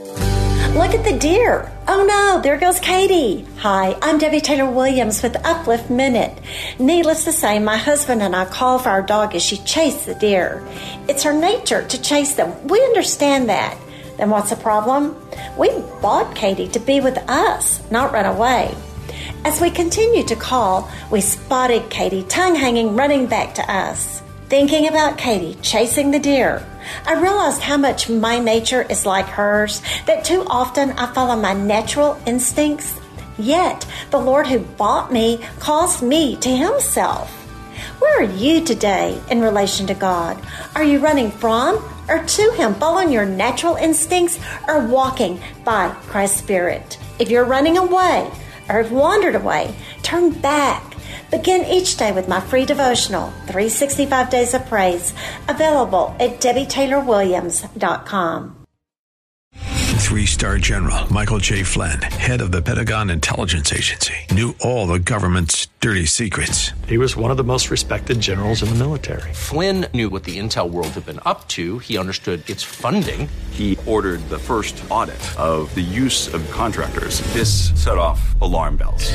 Look at the deer. Oh no, there goes Katie. Hi, I'm Debbie Taylor Williams with Uplift Minute. Needless to say, my husband and I call for our dog as she chased the deer. It's her nature to chase them. We understand that. Then what's the problem? We bought Katie to be with us, not run away. As we continued to call, we spotted Katie tongue hanging running back to us. Thinking about Katie chasing the deer, I realized how much my nature is like hers, that too often I follow my natural instincts. Yet, the Lord who bought me calls me to Himself. Where are you today in relation to God? Are you running from or to Him, following your natural instincts, or walking by Christ's Spirit? If you're running away or have wandered away, turn back Begin each day with my free devotional, 365 Days of Praise, available at DebbieTaylorWilliams.com. Three star general Michael J. Flynn, head of the Pentagon Intelligence Agency, knew all the government's dirty secrets. He was one of the most respected generals in the military. Flynn knew what the intel world had been up to. He understood its funding. He ordered the first audit of the use of contractors. This set off alarm bells.